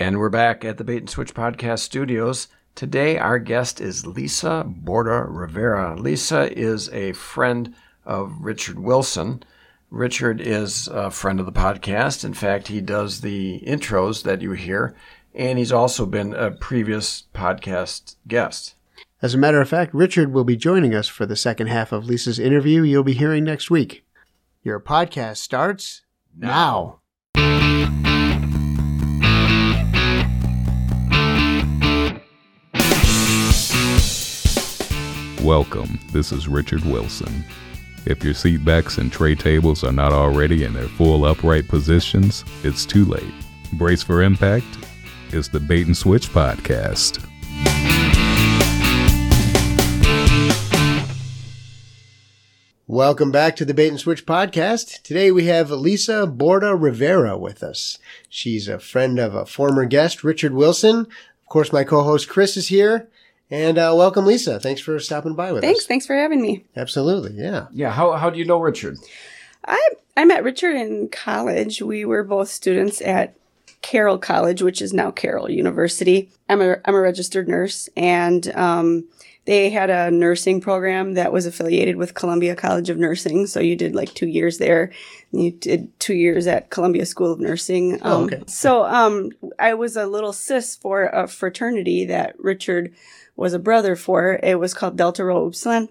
And we're back at the Bait and Switch Podcast Studios. Today, our guest is Lisa Borda Rivera. Lisa is a friend of Richard Wilson. Richard is a friend of the podcast. In fact, he does the intros that you hear, and he's also been a previous podcast guest. As a matter of fact, Richard will be joining us for the second half of Lisa's interview you'll be hearing next week. Your podcast starts now. Welcome. This is Richard Wilson. If your seat backs and tray tables are not already in their full upright positions, it's too late. Brace for impact. It's the Bait and Switch podcast. Welcome back to the Bait and Switch podcast. Today we have Lisa Borda Rivera with us. She's a friend of a former guest, Richard Wilson. Of course, my co-host Chris is here. And uh, welcome, Lisa. Thanks for stopping by with Thanks. us. Thanks Thanks for having me. Absolutely, yeah. Yeah, how, how do you know Richard? I I met Richard in college. We were both students at Carroll College, which is now Carroll University. I'm a I'm a registered nurse, and um, they had a nursing program that was affiliated with Columbia College of Nursing. So you did like two years there. You did two years at Columbia School of Nursing. Oh, Um, okay. So um, I was a little sis for a fraternity that Richard was a brother for. It was called Delta Rho Upsilon.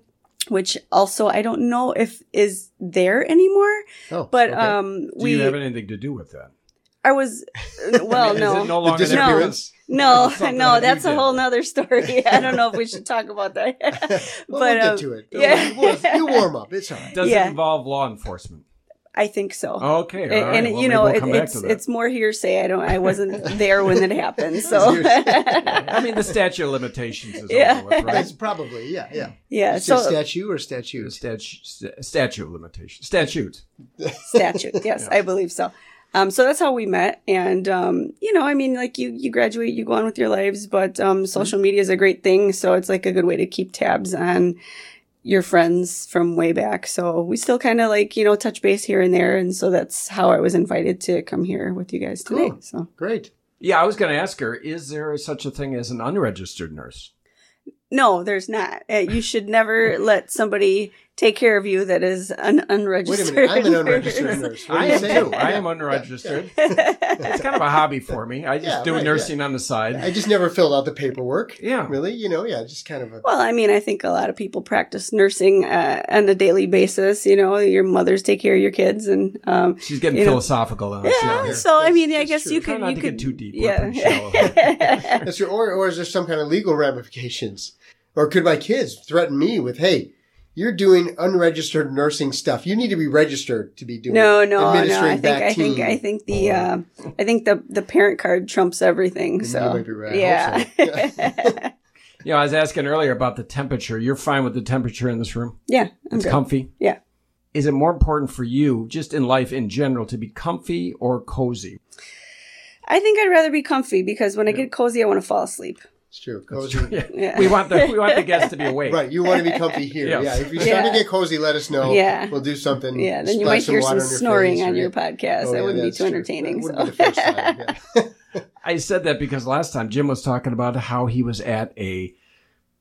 Which also I don't know if is there anymore, Oh, but okay. um, Do we you have anything to do with that? I was well, Is no, it no longer The disappearance? no, Something no, that's a did. whole nother story. I don't know if we should talk about that. Well, but we'll um, get to it. Yeah. We'll- you warm up. It's all right. Does Yeah. it involve law enforcement? I think so. Okay, all right. and Well, you know, we'll it, it's it's more hearsay. I don't. I wasn't there when it happened. So I mean, the statute of limitations is Yeah. over with, right? That's probably, yeah, yeah. yeah. Is it So statue or The statues? statute, st- statute of limitations. Statute. statute. Yes, I believe so. Um, so that's how we met, and um, you know, I mean, like you, you graduate, you go on with your lives, but um, social media is a great thing, so it's like a good way to keep tabs on your friends from way back. So we still kind of like you know touch base here and there, and so that's how I was invited to come here with you guys today. Cool. So Great. Yeah, I was going to ask her: Is there such a thing as an unregistered nurse? no, there's not. Uh, you should never let somebody take care of you that is an unregistered. Wait a unregistered. minute. I'm an unregistered nurse. I am too. I am unregistered. It's kind of a hobby for me. I just Yeah, do right, nursing on the side. I just never filled out the paperwork. Yeah. Really? You know, yeah, just kind of a. Well, I mean, I think a lot of people practice nursing uh, on a daily basis. You know, your mothers take care of your kids, and um, She's getting philosophical on us. yeah. Yeah. So I mean, I guess true. you could not you to could get too deep. Yeah. That's true. Or, or is there some kind of legal ramifications? Or could my kids threaten me with, hey, you're doing unregistered nursing stuff. You need to be registered to be doing no, no, no. I think I think. I think the uh, I think the the parent card trumps everything. So You might be right. Yeah. hope You know, I was asking earlier about the temperature. You're fine with the temperature in this room? yeah, I'm It's good. comfy. Yeah. Is it more important for you, just in life in general, to be comfy or cozy? I think I'd rather be comfy because when I get cozy, I want to fall asleep. It's true. Cozy. Yeah. Yeah. We want the we want the guests to be awake. Right. You want to be comfy here. Yeah. Yeah. If you start Yeah. to get cozy, let us know. Yeah. We'll do something. Yeah, then you might hear some water on your snoring on your podcast. Oh, that yeah, wouldn't be too true. entertaining. That so. be time. I said that because last time Jim was talking about how he was at a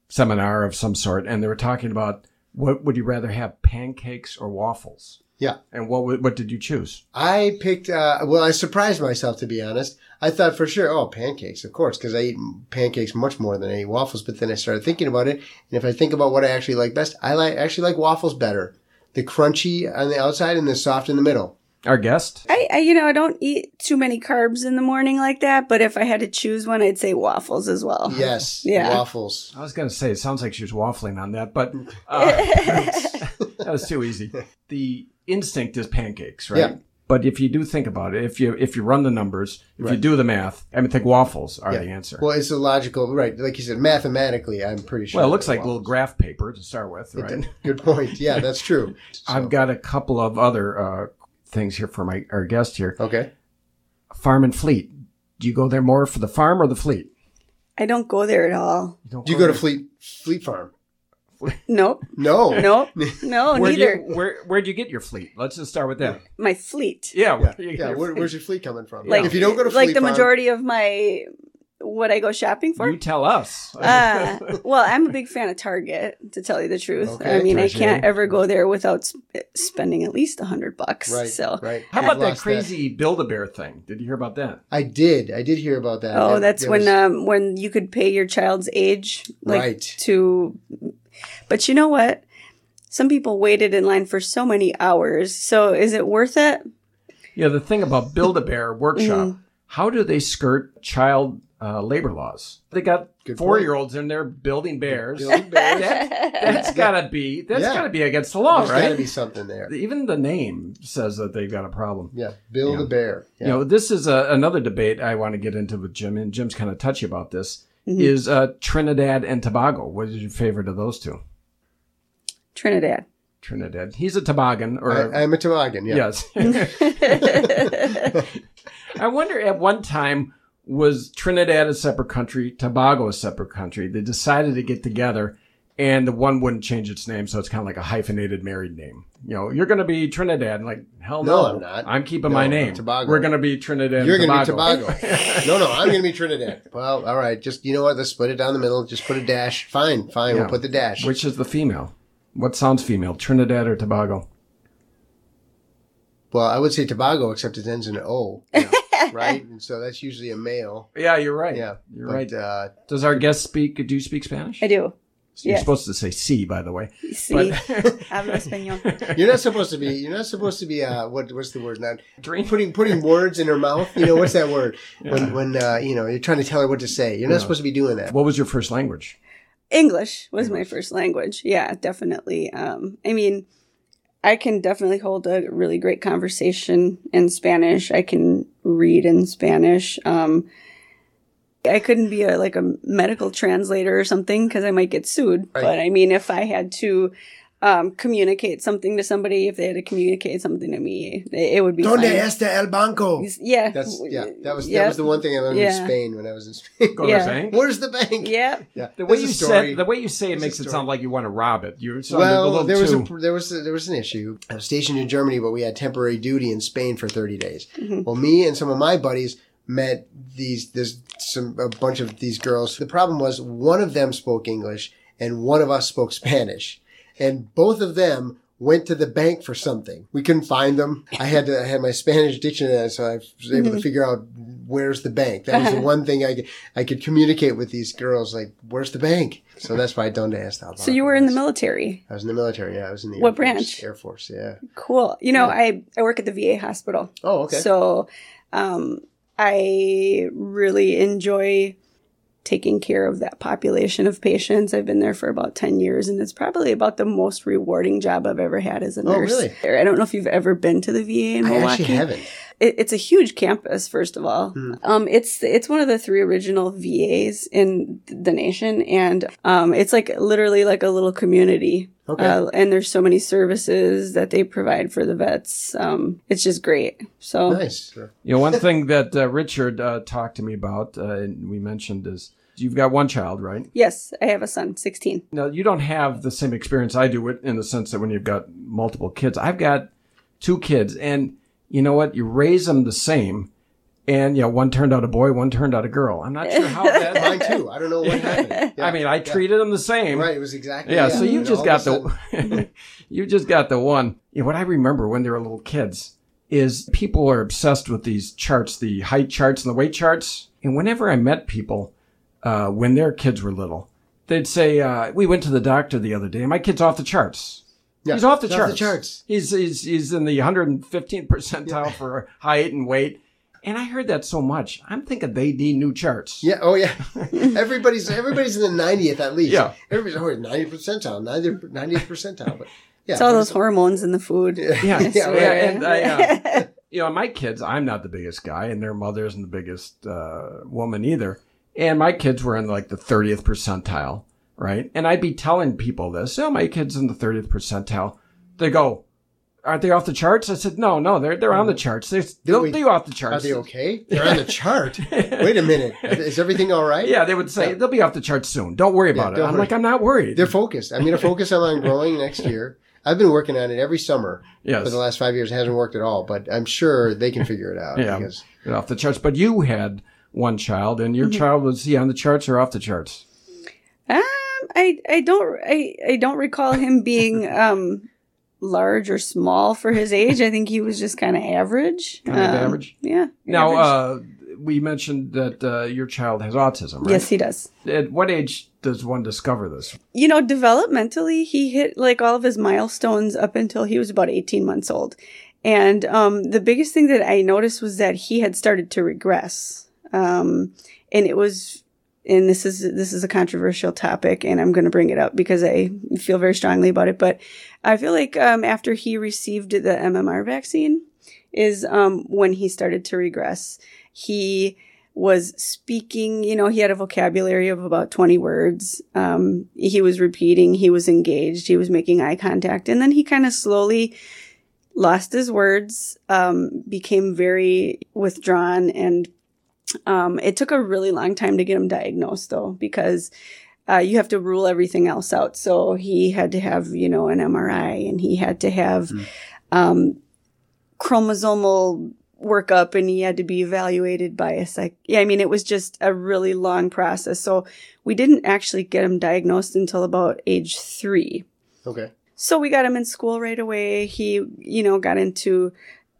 seminar of some sort, and they were talking about what would you rather have, pancakes or waffles? Yeah. And what what did you choose? I picked, uh, well, I surprised myself, to be honest. I thought for sure, oh, pancakes, of course, because I eat pancakes much more than I eat waffles. But then I started thinking about it. And if I think about what I actually like best, I like, actually like waffles better. The crunchy on the outside and the soft in the middle. Our guest. I, I, you know, I don't eat too many carbs in the morning like that. But if I had to choose one, I'd say waffles as well. Yes. Yeah. Waffles. I was going to say it sounds like she was waffling on that, but uh, that was too easy. The instinct is pancakes, right? Yeah. But if you do think about it, if you if you run the numbers, if you do the math, I mean, think waffles are Yeah. the answer. Well, it's a logical, right. Like you said, mathematically, I'm pretty sure. Well, it looks they're like little graph paper to start with, right? Good point. Yeah, that's true. I've got a couple of other uh, things here for my our guest here. Okay. Farm and Fleet. Do you go there more for the farm or the fleet? I don't go there at all. don't Do you go to Fleet Fleet Farm? Nope. No. Nope. No, Where'd neither. you, where Where'd you get your fleet? Let's just start with that. My fleet. Yeah. Yeah, where you yeah. your Where, where's your fleet coming from? Like if you don't go to like Fleet the Farm- majority of my what I go shopping for. You tell us. Uh, well, I'm a big fan of Target, to tell you the truth. Okay, I mean, I can't ever go there without sp- spending at least a hundred bucks. Right. So, right. How about that crazy Build a Bear thing? Did you hear about that? I did. I did hear about that. oh, That- that's when was- um when you could pay your child's age, like Right. to. But you know what? Some people waited in line for so many hours. So, is it worth it? Yeah, the thing about Build a Bear Workshop, Mm. how do they skirt child uh, labor laws? They got Good four year olds in there building bears. Building bears. That, that's gotta be that's Yeah. gotta be against the law, right? There's got to be something there. Even the name says that they've got a problem. Yeah, Bill Yeah. the Bear. Yeah. You know, this is a, another debate I want to get into with Jim, and Jim's kind of touchy about this. Mhm. Is uh, Trinidad and Tobago? What is your favorite of those two? Trinidad. Trinidad. He's a toboggan, or I, I'm a toboggan. Yeah. yes. I wonder at one time was Trinidad a separate country, Tobago a separate country. They decided to get together and the one wouldn't change its name, so it's kind of like a hyphenated married name. You know, you're going to be Trinidad. Like, hell no. No, I'm not. I'm keeping No, my name. Tobago. We're going to be Trinidad You're going to be Tobago. No, no, I'm going to be Trinidad. Well, all right. Just, you know what? Let's split it down the middle. Just put a dash. Fine, fine. Yeah. We'll put the dash. Which is the female? What sounds female, Trinidad or Tobago? well, I would say Tobago, except it ends in an O. right? And so that's usually a male. Yeah, you're right. Yeah. you're but, right. Uh, Does our guest speak? Do you speak Spanish? I do. You're yeah. supposed to say "sí," by the way. See, hablo español. you're not supposed to be. You're not supposed to be. Uh, what? What's the word? Not Drink. putting putting words in her mouth. You know what's that word? When when uh, you know you're trying to tell her what to say. You're not Yeah. supposed to be doing that. What was your first language? English was my first language. Yeah, definitely. Um, I mean, I can definitely hold a really great conversation in Spanish. I can read in Spanish. Um, I couldn't be a like a medical translator or something because I might get sued. Right. But I mean, if I had to um, communicate something to somebody, if they had to communicate something to me, it, it would be Donde fine. está el banco? Yeah, That's yeah. That was that was the one thing I learned Yeah. in Spain when I was in Spain. Go Yeah. to bank. Where's the bank? Yeah, Yeah. The way There's you said the way you say it There's makes it sound like you want to rob it. You sounded a Well, there was a there was a, there was an issue. I was stationed in Germany, but we had temporary duty in Spain for thirty days. Mhm. Well, me and some of my buddies met these there's some a bunch of these girls. The problem was one of them spoke English and one of us spoke Spanish, and both of them went to the bank for something. We couldn't find them. I had to I had my Spanish dictionary, so I was able to figure out where's the bank. That was the one thing I could I could communicate with these girls like where's the bank. So that's why I don't ask that. so you were in the military. I was in the military. Yeah, I was in the What Air Force, branch? Air Force. Yeah. Cool. You know, I I work at the VA hospital. Oh, okay. So, um, I really enjoy taking care of that population of patients. I've been there for about 10 years and it's probably about the most rewarding job I've ever had as a nurse. Oh, nurse. really? I don't know if you've ever been to the VA in Milwaukee. I actually haven't. It, it's a huge campus, first of all. Hmm. Um, it's it's one of the three original VAs in the nation, and um, it's like literally like a little community. Okay. Uh, and there's so many services that they provide for the vets. Um, it's just great. So Nice. You know, one thing that uh, Richard uh, talked to me about, uh, and we mentioned is you've got one child, right? yes, I have a son, 16. Now you don't have the same experience I do with, in the sense that when you've got multiple kids, I've got two kids, and you know what? You raise them the same, and you know, one turned out a boy, one turned out a girl. I'm not sure how that. Mine too. I don't know what happened. Yeah. I mean, I treated them the same. Right. It was exactly. Yeah, so you And just got the you just got the one. You know, what I remember when they were little kids is people are obsessed with these charts, the height charts and the weight charts. And whenever I met people uh, when their kids were little, they'd say, uh, "We went to the doctor the other day. and My kid's off the charts. Yeah, He's off the it's charts. charts. He's he's he's in the 115th percentile for height and weight." And I heard that so much. I'm thinking they need new charts. Yeah. Oh, yeah. everybody's everybody's in the ninetieth at least. Yeah. Everybody's oh, 90 percentile, 90th percentile. But yeah, It's all those hormones in the food. Yeah. Yeah, Yeah, yeah, and I, uh, you know, my kids, I'm not the biggest guy, and their mother isn't the biggest uh, woman either. And my kids were in like the 30th percentile, right? And I'd be telling people this, oh, my kid's in the 30th percentile. They go, aren't they off the charts? I said, no, no, they're they're on the charts. They're, they'll we- be off the charts. Are they okay? They're on the chart. Wait a minute. Is everything all right? Yeah, they would say they'll be off the charts soon. Don't worry about it. don't I'm like, I'm not worried. They're focused. I'm going to focus on growing next year. I've been working on it every summer yes, for the last five years. It hasn't worked at all, but I'm sure they can figure it out. Yeah. Because They're off the charts. But you had one child, and your Mm-hmm. child was he on the charts or off the charts? Um, I I don't I, I don't recall him being um large or small for his age. I think he was just kind of average. Kind of Um, average? Yeah. Now, average. uh, we mentioned that uh, your child has autism, right? yes, he does. At what age does one discover this? You know, developmentally, he hit like all of his milestones up until he was about 18 months old. And um, the biggest thing that I noticed was that he had started to regress. Um, and it was, and this is this is a controversial topic, and I'm going to bring it up because I feel very strongly about it. But I feel like um, after he received the MMR vaccine, is um, when he started to regress. He was speaking, you know, he had a vocabulary of about 20 words. Um, he was repeating, he was engaged, he was making eye contact. And then he kind of slowly lost his words, um, became very withdrawn. And um, it took a really long time to get him diagnosed, though, because uh, you have to rule everything else out. So he had to have, you know, an MRI and he had to have um, chromosomal workup and he had to be evaluated by a psych. Yeah, I mean, it was just a really long process. So we didn't actually get him diagnosed until about age three. okay. So we got him in school right away. He, you know, got into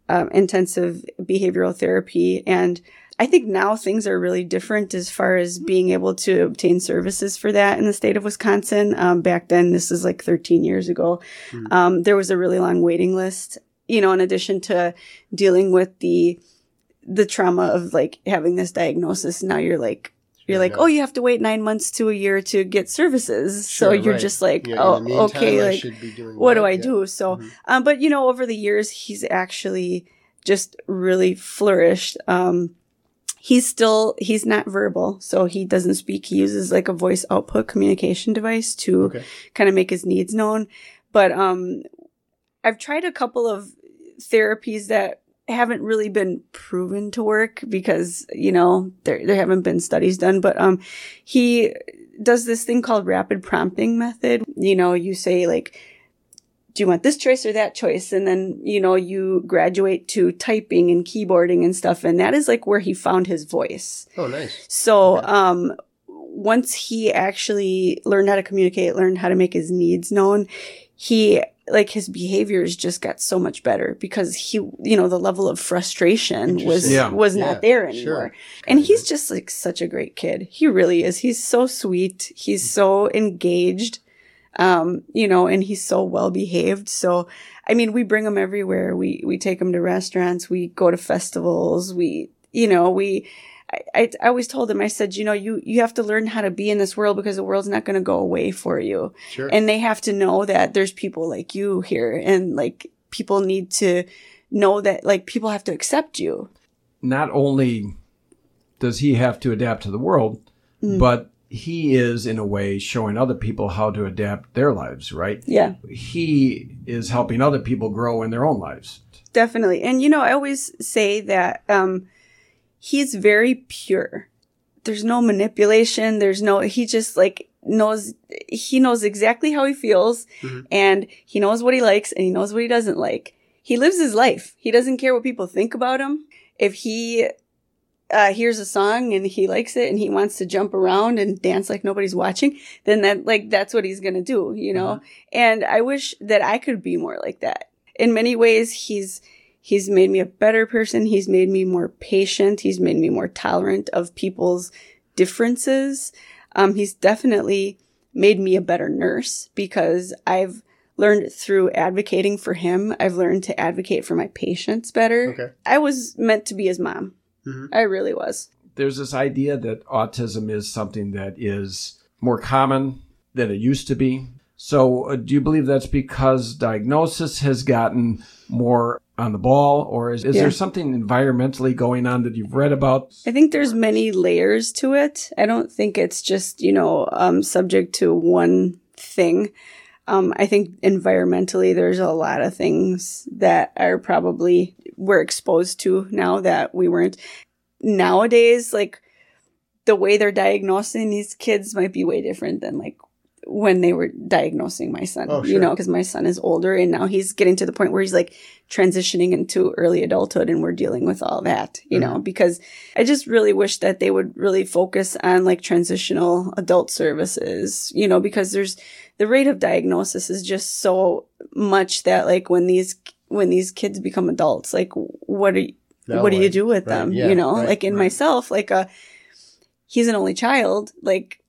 um, intensive behavioral therapy. And I think now things are really different as far as being able to obtain services for that in the state of Wisconsin. Um, back then, this is like 13 years ago, um, there was a really long waiting list. You know, in addition to dealing with the the trauma of like having this diagnosis, now you're like you're Sure, like, yeah. oh, you have to wait nine months to a year to get services. so you're right. just like, Yeah, oh, meantime, okay, like should be doing what do? I Yeah. do? So, Mhm. um, but you know, over the years, he's actually just really flourished. Um, he's still he's not verbal, so he doesn't speak. He uses like a voice output communication device to Okay. kind of make his needs known. But um, I've tried a couple of therapies that haven't really been proven to work because you know there there haven't been studies done. But um, he does this thing called rapid prompting method. You know, you say like do you want this choice or that choice? And then, you know, you graduate to typing and keyboarding and stuff. And that is like where he found his voice. Oh, nice. So, Okay. um, once he actually learned how to communicate, learned how to make his needs known, he, like his behaviors just got so much better because he, you know, the level of frustration was, Yeah. was Yeah, not there sure. anymore. And he's just like such a great kid. He really is. He's so sweet. He's so engaged. Um, you know, and he's so well behaved. So, I mean, we bring him everywhere. We, we take him to restaurants. We go to festivals. We, you know, we, I, I, I always told him, I said, you know, you, you have to learn how to be in this world because the world's not going to go away for you. Sure. And they have to know that there's people like you here and like people need to know that like people have to accept you. Not only does he have to adapt to the world, Mm. but he is in a way showing other people how to adapt their lives, right? Yeah. He is helping other people grow in their own lives. Definitely. And you know, I always say that um he's very pure. There's no manipulation, there's no he just like knows he knows exactly how he feels Mhm. and he knows what he likes and he knows what he doesn't like. He lives his life. He doesn't care what people think about him. If he uh, hears a song and he likes it and he wants to jump around and dance like nobody's watching, then that like that's what he's gonna do, you know. And I wish that I could be more like that. In many ways, he's he's made me a better person. He's made me more patient. He's made me more tolerant of people's differences. Um, he's definitely made me a better nurse because I've learned through advocating for him. I've learned to advocate for my patients better. Okay. I was meant to be his mom. Mhm. I really was. There's this idea that autism is something that is more common than it used to be. So, uh, do you believe that's because diagnosis has gotten more on the ball, or is, is Yeah. there something environmentally going on that you've read about? I think there's many layers to it. I don't think it's just, you know, um, subject to one thing. Um, I think environmentally, there's a lot of things that are probably we're exposed to now that we weren't. Nowadays, like the way they're diagnosing these kids might be way different than like when they were diagnosing my son. Oh, sure. You know, because my son is older and now he's getting to the point where he's like transitioning into early adulthood and we're dealing with all that, you Mm-hmm. know, because I just really wish that they would really focus on like transitional adult services, you know, because there's the rate of diagnosis is just so much that like when these when these kids become adults, like what are you, Now what do you do with Right, them? yeah, you know, right, like in right. myself, like uh he's an only child, like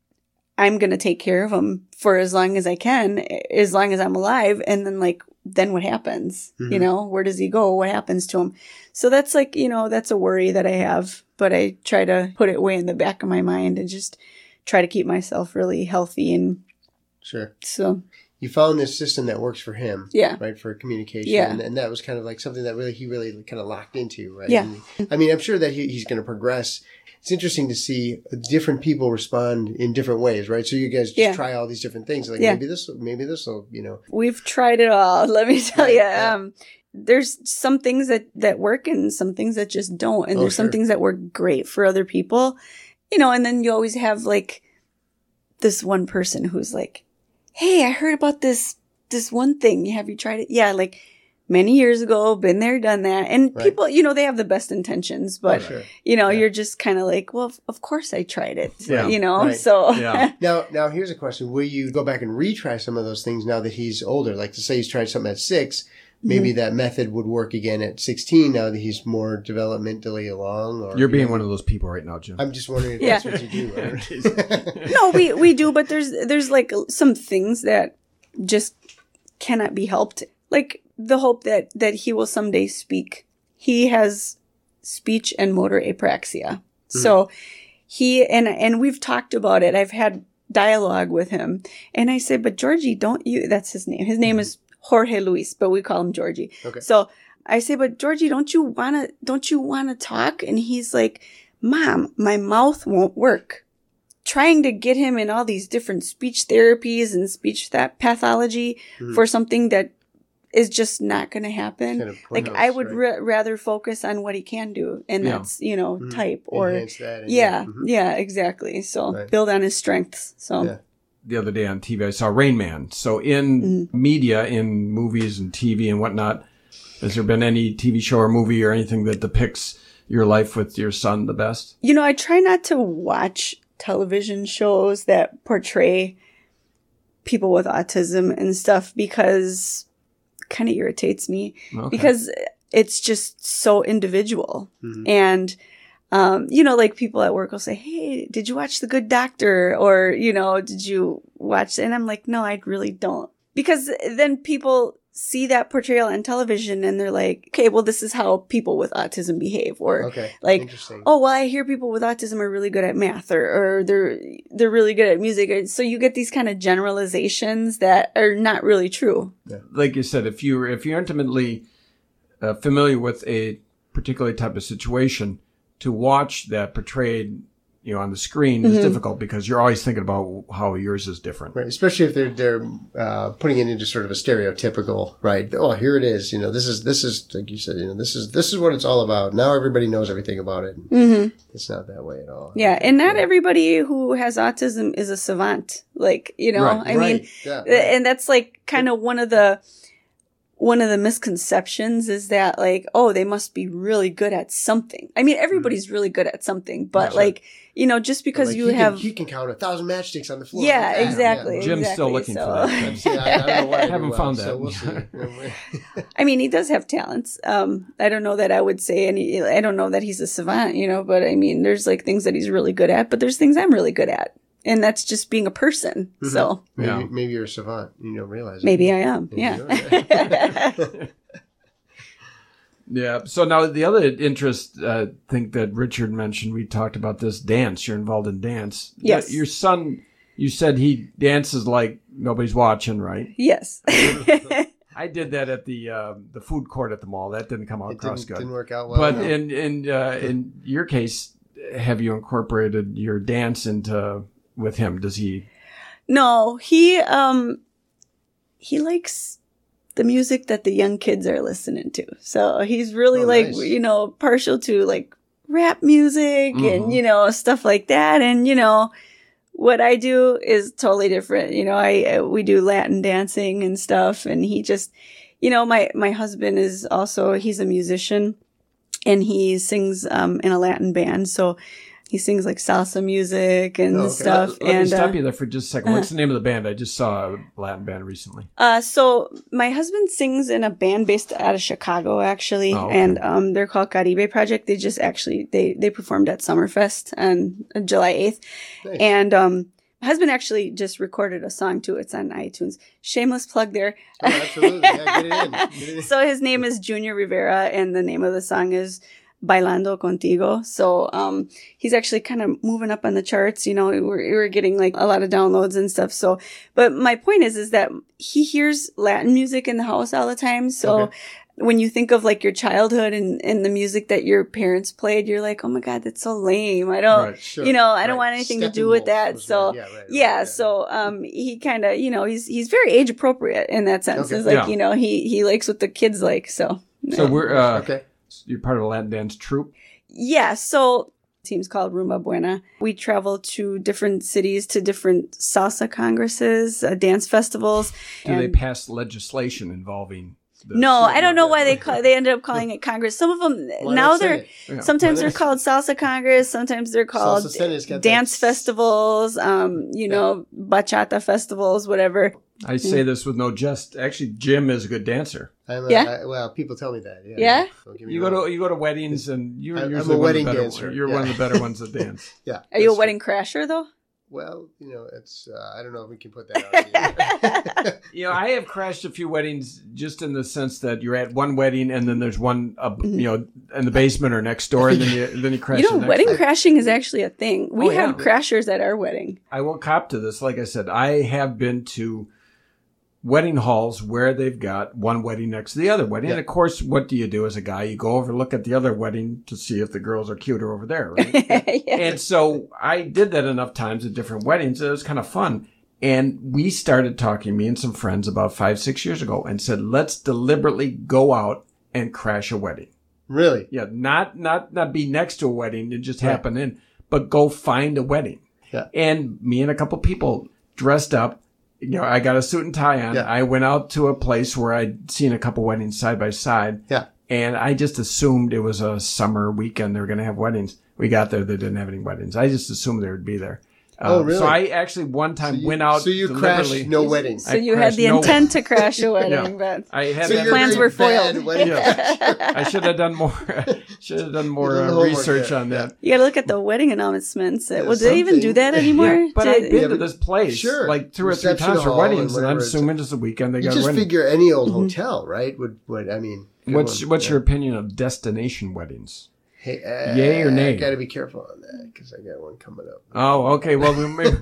I'm gonna take care of him for as long as I can, as long as I'm alive, and then like then what happens? You Mhm. know, where does he go? What happens to him? So that's like you know that's a worry that I have, but I try to put it way in the back of my mind and just try to keep myself really healthy and Sure. so You found this system that works for him. yeah right for communication Yeah. and, and that was kind of like something that really he really kind of locked into right Yeah. And, i mean i'm sure that he, he's going to progress it's interesting to see different people respond in different ways right so you guys just Yeah. try all these different things like Yeah. maybe this will maybe this will you know we've tried it all. Let me tell Right, you, yeah. um, there's some things that that work and some things that just don't, and Oh, there's some things that work great for other people, you know. And then you always have like this one person who's like, "Hey, I heard about this this one thing. Have you tried it? Yeah, like." Many years ago, been there, done that. And Right. people, you know, they have the best intentions, but oh, sure. you know, Yeah. you're just kind of like, well, of- of course I tried it, Yeah. you know? Right. So, Yeah. now now here's a question will you go back and retry some of those things now that he's older like to say he's tried something at six. Maybe that method would work again at 16 now that he's more developmentally along or You're being one of those people right now, Jim. i'm just wondering if Yeah. that's what you do no, we we do, but there's there's like some things that just cannot be helped. Like the hope that that he will someday speak. He has speech and motor apraxia. Mm-hmm. So he and and we've talked about it. I've had dialogue with him and I said, "But Georgie, don't you that's his name. His name mm-hmm. is Jorge Luis, but we call him Georgie." Okay. So I say, "But Georgie, don't you want to don't you want to talk?" And he's like, "Mom, my mouth won't work." trying to get him in all these different speech therapies and speech that pathology Mhm. for something that is just not going to happen. Kind of like I would right? ra- rather focus on what he can do, and Yeah. that's you know Mhm. type or and- yeah, mhm. yeah, exactly. So Right. build on his strengths. So Yeah. The other day on TV, I saw Rain Man. So in Mm-hmm. media, in movies and TV and whatnot, has there been any TV show or movie or anything that depicts your life with your son the best? you know, I try not to watch television shows that portray people with autism and stuff because kind of irritates me. Okay. because it's just so individual. Mhm. And, um, you know, like people at work will say, Hey, did you watch The Good Doctor? Or, you know, did you watch? And I'm like, no, I really don't. Because then people see that portrayal on television and they're like, okay, well, this is how people with autism behave. Or, Okay. like, oh well i hear people with autism are really good at math or, or they're they're really good at music so you get these kind of generalizations that are not really true like you said, if you're, if you're intimately uh, familiar with a particular type of situation, to watch that portrayed, you know, on the screen is difficult because you're always thinking about how yours is different. Right, especially if they're they're uh, putting it into sort of a stereotypical, right? Oh, here it is. You know, this is this is like you said. You know, this is this is what it's all about. Now everybody knows everything about it. mm-hmm. It's not that way at all. yeah and not everybody who has autism is a savant like you know Right, i mean yeah, right. and that's like kind of one of the one of the misconceptions is that like oh they must be really good at something i mean everybody's really good at something but Mm-hmm. Sure. like you know just because Like, you he have Can, he can count a thousand matchsticks on the floor. Yeah, like that. exactly. Jim's still looking so- for that. Yeah, I, I don't know I, Haven't well, found So that. we'll see. I mean, he does have talents. Um, I don't know that I would say any. I don't know that he's a savant, you know. But I mean, there's like things that he's really good at, but there's things I'm really good at, and that's just being a person. Mm-hmm. So maybe, Yeah. maybe you're a savant. You don't realize. it. maybe I am. Maybe Yeah. Yeah. So now the other interest uh, thing that Richard mentioned, we talked about this dance. You're involved in dance. Yes. Your son, you said he dances like nobody's watching, right? yes. I did that at the uh, the food court at the mall. That didn't come out It across didn't, good. didn't work out well. but no. in in uh, in your case, have you incorporated your dance into with him? Does he? no, he um he likes the music that the young kids are listening to. So he's really Oh, like, nice. you know, partial to like rap music Mhm. and, you know, stuff like that. And, you know, what I do is totally different. You know, I, uh, we do Latin dancing and stuff. And he just, you know, my, my husband is also, he's a musician and he sings, um, in a Latin band. So he sings like salsa music and Oh, okay. stuff. Let, let and, me stop uh, you there for just a 2nd What's the name of the band? I just saw a Latin band recently. Uh, so my husband sings in a band based out of Chicago, actually, Oh, okay. and um, they're called Caribe Project. They just actually they they performed at Summerfest on uh, July eighth, Nice. and um, my husband actually just recorded a song too. It's on iTunes. Shameless plug there. Oh, absolutely. Yeah, get it in. Get it in. so his name is Junior Rivera, and the name of the song is Bailando Contigo. So um, he's actually kind of moving up on the charts. You know, we're, we're getting like a lot of downloads and stuff. So, but my point is, is that he hears Latin music in the house all the time. So. Okay. When you think of like your childhood and, and the music that your parents played, you're like, oh my God, that's so lame. I don't, Right. Sure. you know, I don't want anything to do with that. So. Yeah, right, right, yeah, so um he kind of you know he's he's very age appropriate in that sense Okay. it's like Yeah. you know he he likes what the kids like so So yeah. we're uh, okay. You're part of a Latin dance troupe. yeah so team's called rumba buena we travel to different cities to different salsa congresses uh, dance festivals Do they pass legislation involving? No i don't know why they call they ended up calling it congress some of them Why now they're Yeah. sometimes they're called salsa congress sometimes they're called Salsa that dance festivals um you know bachata festivals whatever I say this with no jest. Actually, Jim is a good dancer. I'm a, Yeah? I, well, people tell me that. Yeah. Yeah? Don't me You go wrong. to you go to weddings, and you're I'm- I'm a one of the wedding better- dancer, You're yeah. one of the better ones that dance. Yeah. are you a that's wedding crasher though. Well, you know, it's. Uh, I don't know if we can put that out. here. You know, I have crashed a few weddings just in the sense that you're at one wedding and then there's one, uh, you know, in the basement or next door, and then you then you crash. You know, the next wedding one. crashing is actually a thing. We Oh, yeah. crashers at our wedding. I will cop to this. Like I said, I have been to wedding halls where they've got one wedding next to the other wedding. And of course, what do you do as a guy? You go over, look at the other wedding to see if the girls are cuter over there, right? yeah. And so I did that enough times at different weddings. It was kind of fun. And we started talking, me and some friends, about five, six years ago, and said, let's deliberately go out and crash a wedding. really? Yeah, not not not be next to a wedding and just happen in, but go find a wedding. Yeah. And me and a couple people dressed up. You know, I got a suit and tie on. Yeah. I went out to a place where I'd seen a couple weddings side by side. Yeah. And I just assumed it was a summer weekend. They were going to have weddings. We got there. They didn't have any weddings. I just assumed they would be there. Oh, Uh, really? So I actually one time So you, went out. So you deliberately- crashed no weddings. so I you had the no- intent to crash a wedding, but I had So that- plans were foiled. bad wedding crasher. I should have done more. should have done more You did the uh, research there. on that. you gotta look at the wedding announcements. Yeah, well, do they even do that anymore? Yeah, but Do- I've been Yeah, to this place Sure. like two or three times for hall and weddings, and I'm whatever it's- assuming it's a weekend they You got a just wedding. figure any old Mm-hmm. hotel, right? Would would I mean? What's what's your opinion of destination weddings? Hey, uh, yay or nay? I got to be careful on that because I got one coming up. Oh, okay. Well, we may,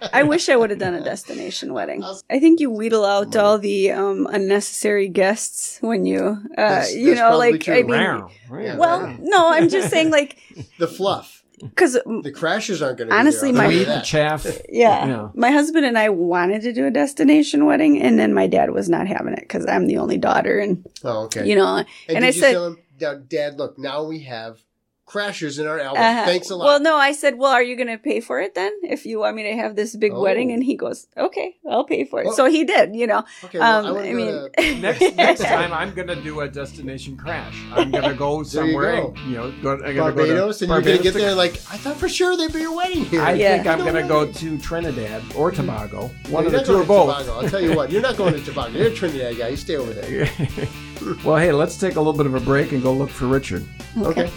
I wish I would have done a destination wedding. I think you wheedle out all the um, unnecessary guests when you, uh, That's- you that's know, like true. I mean, Wow. Yeah. well, no, I'm just saying, like, The fluff. because The crashes aren't going to. Honestly, be my- I'll the you wheat, the that. chaff. Yeah. Yeah. My husband and I wanted to do a destination wedding, and then my dad was not having it because I'm the only daughter, and Oh, okay. you know, and, and did I you said, "Dad, Dad, look, now we have crashers in our album. uh, Thanks a lot." Well, no, I said, well, are you going to pay for it then if you want me to have this big Oh. wedding? And he goes, okay, I'll pay for it. Well- so he did, you know. okay. Well, um, I, I mean, to- Next next time, I'm gonna do a destination crash. I'm gonna go somewhere. go. You, know, go, I'm gonna Barbados, go to and you're going to get there like I thought for sure they'd be a wedding here. I Yeah. think I'm No gonna go to Trinidad or Tobago. No, One you're of the two or both. Tobago. I'll tell you what, you're not going to Tobago. You're a Trinidad guy. You stay over there. well, hey, let's take a little bit of a break and go look for Richard. Okay.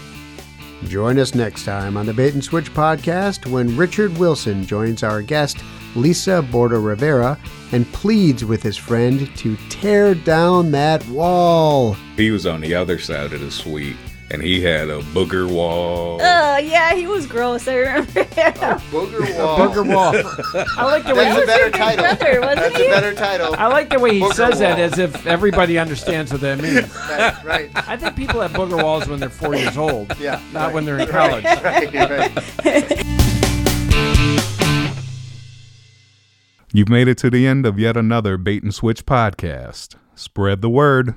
Join us next time on the Bait and Switch podcast when Richard Wilson joins our guest, Lisa Borda Rivera, and pleads with his friend to tear down that wall. He was on the other side of the suite, and he had a booger wall. Oh, yeah, he was gross. I remember. Booger wall. Booger Wall. I like the way That's he, a better title. brother, wasn't That's he? a better title. I like the way he Booger says that as if everybody understands what that means. right, right. I think people have booger walls when they're four years old, Yeah. not right. when they're in college. Right, right. You've made it to the end of yet another Bait and Switch podcast. Spread the word.